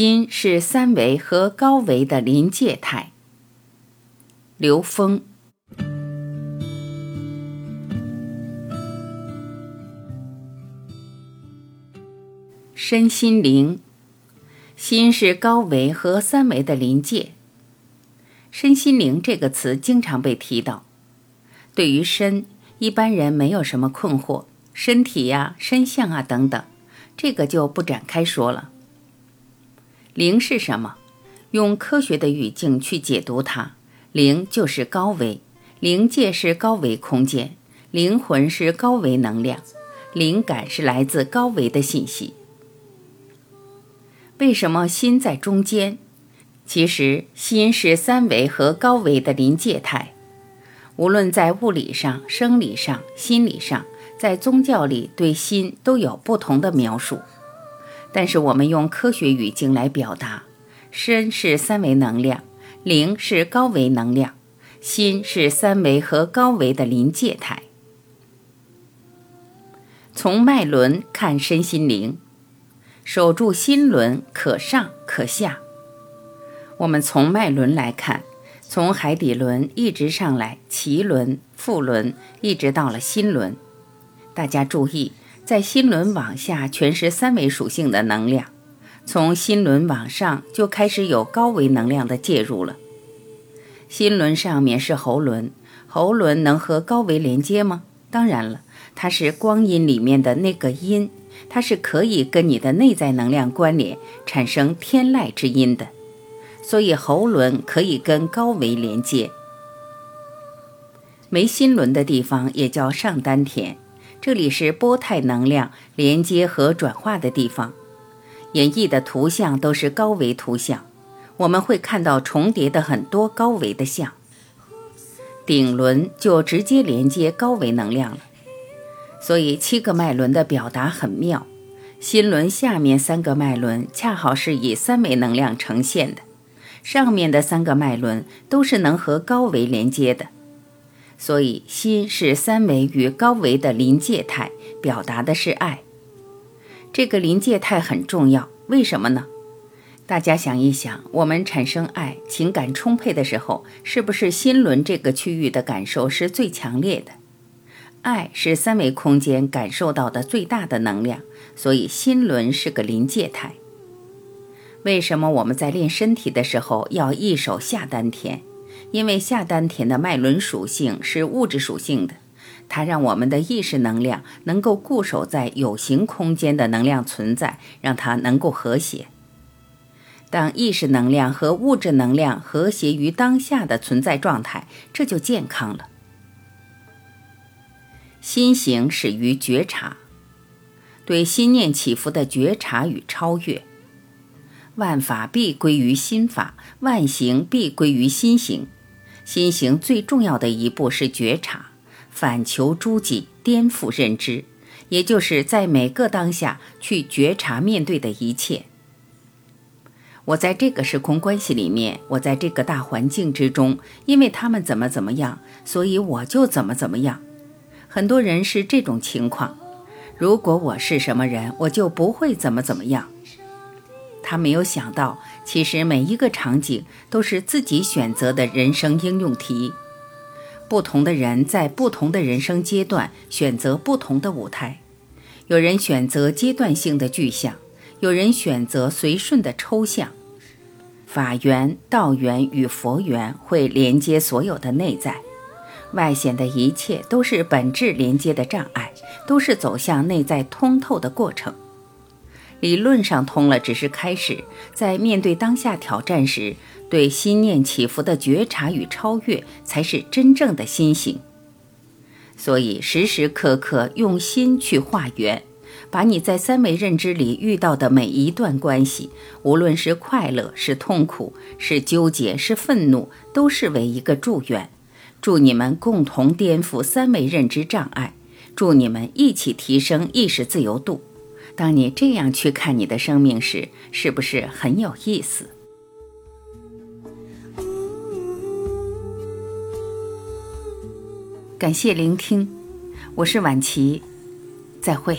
心是三维和高维的临界态。刘峰。身心灵，心是高维和三维的临界。身心灵这个词经常被提到。对于身，一般人没有什么困惑，身体呀、身相啊等等，这个就不展开说了。灵是什么？用科学的语境去解读它，灵就是高维，灵界是高维空间，灵魂是高维能量，灵感是来自高维的信息。为什么心在中间？其实心是三维和高维的临界态，无论在物理上、生理上、心理上，在宗教里对心都有不同的描述。但是我们用科学语境来表达，身是三维能量，灵是高维能量，心是三维和高维的临界态。从脉轮看身心灵，守住心轮，可上可下。我们从脉轮来看，从海底轮一直上来，脐轮、腹轮，一直到了心轮。大家注意。在心轮往下全是三维属性的能量，从心轮往上就开始有高维能量的介入了。心轮上面是喉轮，喉轮能和高维连接吗？当然了，它是光阴里面的那个音，它是可以跟你的内在能量关联，产生天籁之音的。所以喉轮可以跟高维连接。没心轮的地方也叫上丹田。这里是波态能量连接和转化的地方，演绎的图像都是高维图像，我们会看到重叠的很多高维的像。顶轮就直接连接高维能量了，所以七个脉轮的表达很妙。心轮下面三个脉轮恰好是以三维能量呈现的，上面的三个脉轮都是能和高维连接的。所以，心是三维与高维的临界态，表达的是爱。这个临界态很重要，为什么呢？大家想一想，我们产生爱、情感充沛的时候，是不是心轮这个区域的感受是最强烈的？爱是三维空间感受到的最大的能量，所以心轮是个临界态。为什么我们在练身体的时候要一手下丹田？因为下丹田的脉轮属性是物质属性的，它让我们的意识能量能够固守在有形空间的能量存在，让它能够和谐。当意识能量和物质能量和谐于当下的存在状态，这就健康了。心行始于觉察，对心念起伏的觉察与超越。万法必归于心法，万行必归于心行。心行最重要的一步是觉察，反求诸己，颠覆认知，也就是在每个当下去觉察面对的一切。我在这个时空关系里面，我在这个大环境之中，因为他们怎么怎么样，所以我就怎么怎么样。很多人是这种情况，如果我是什么人，我就不会怎么怎么样。他没有想到，其实每一个场景都是自己选择的人生应用题。不同的人在不同的人生阶段选择不同的舞台，有人选择阶段性的具象，有人选择随顺的抽象。法缘、道缘与佛缘会连接所有的内在，外显的一切都是本质连接的障碍，都是走向内在通透的过程。理论上通了，只是开始。在面对当下挑战时，对心念起伏的觉察与超越，才是真正的心行。所以，时时刻刻用心去化缘，把你在三维认知里遇到的每一段关系，无论是快乐、是痛苦、是纠结、是愤怒，都视为一个祝愿。祝你们共同颠覆三维认知障碍，祝你们一起提升意识自由度。当你这样去看你的生命时，是不是很有意思？感谢聆听，我是晚琪，再会。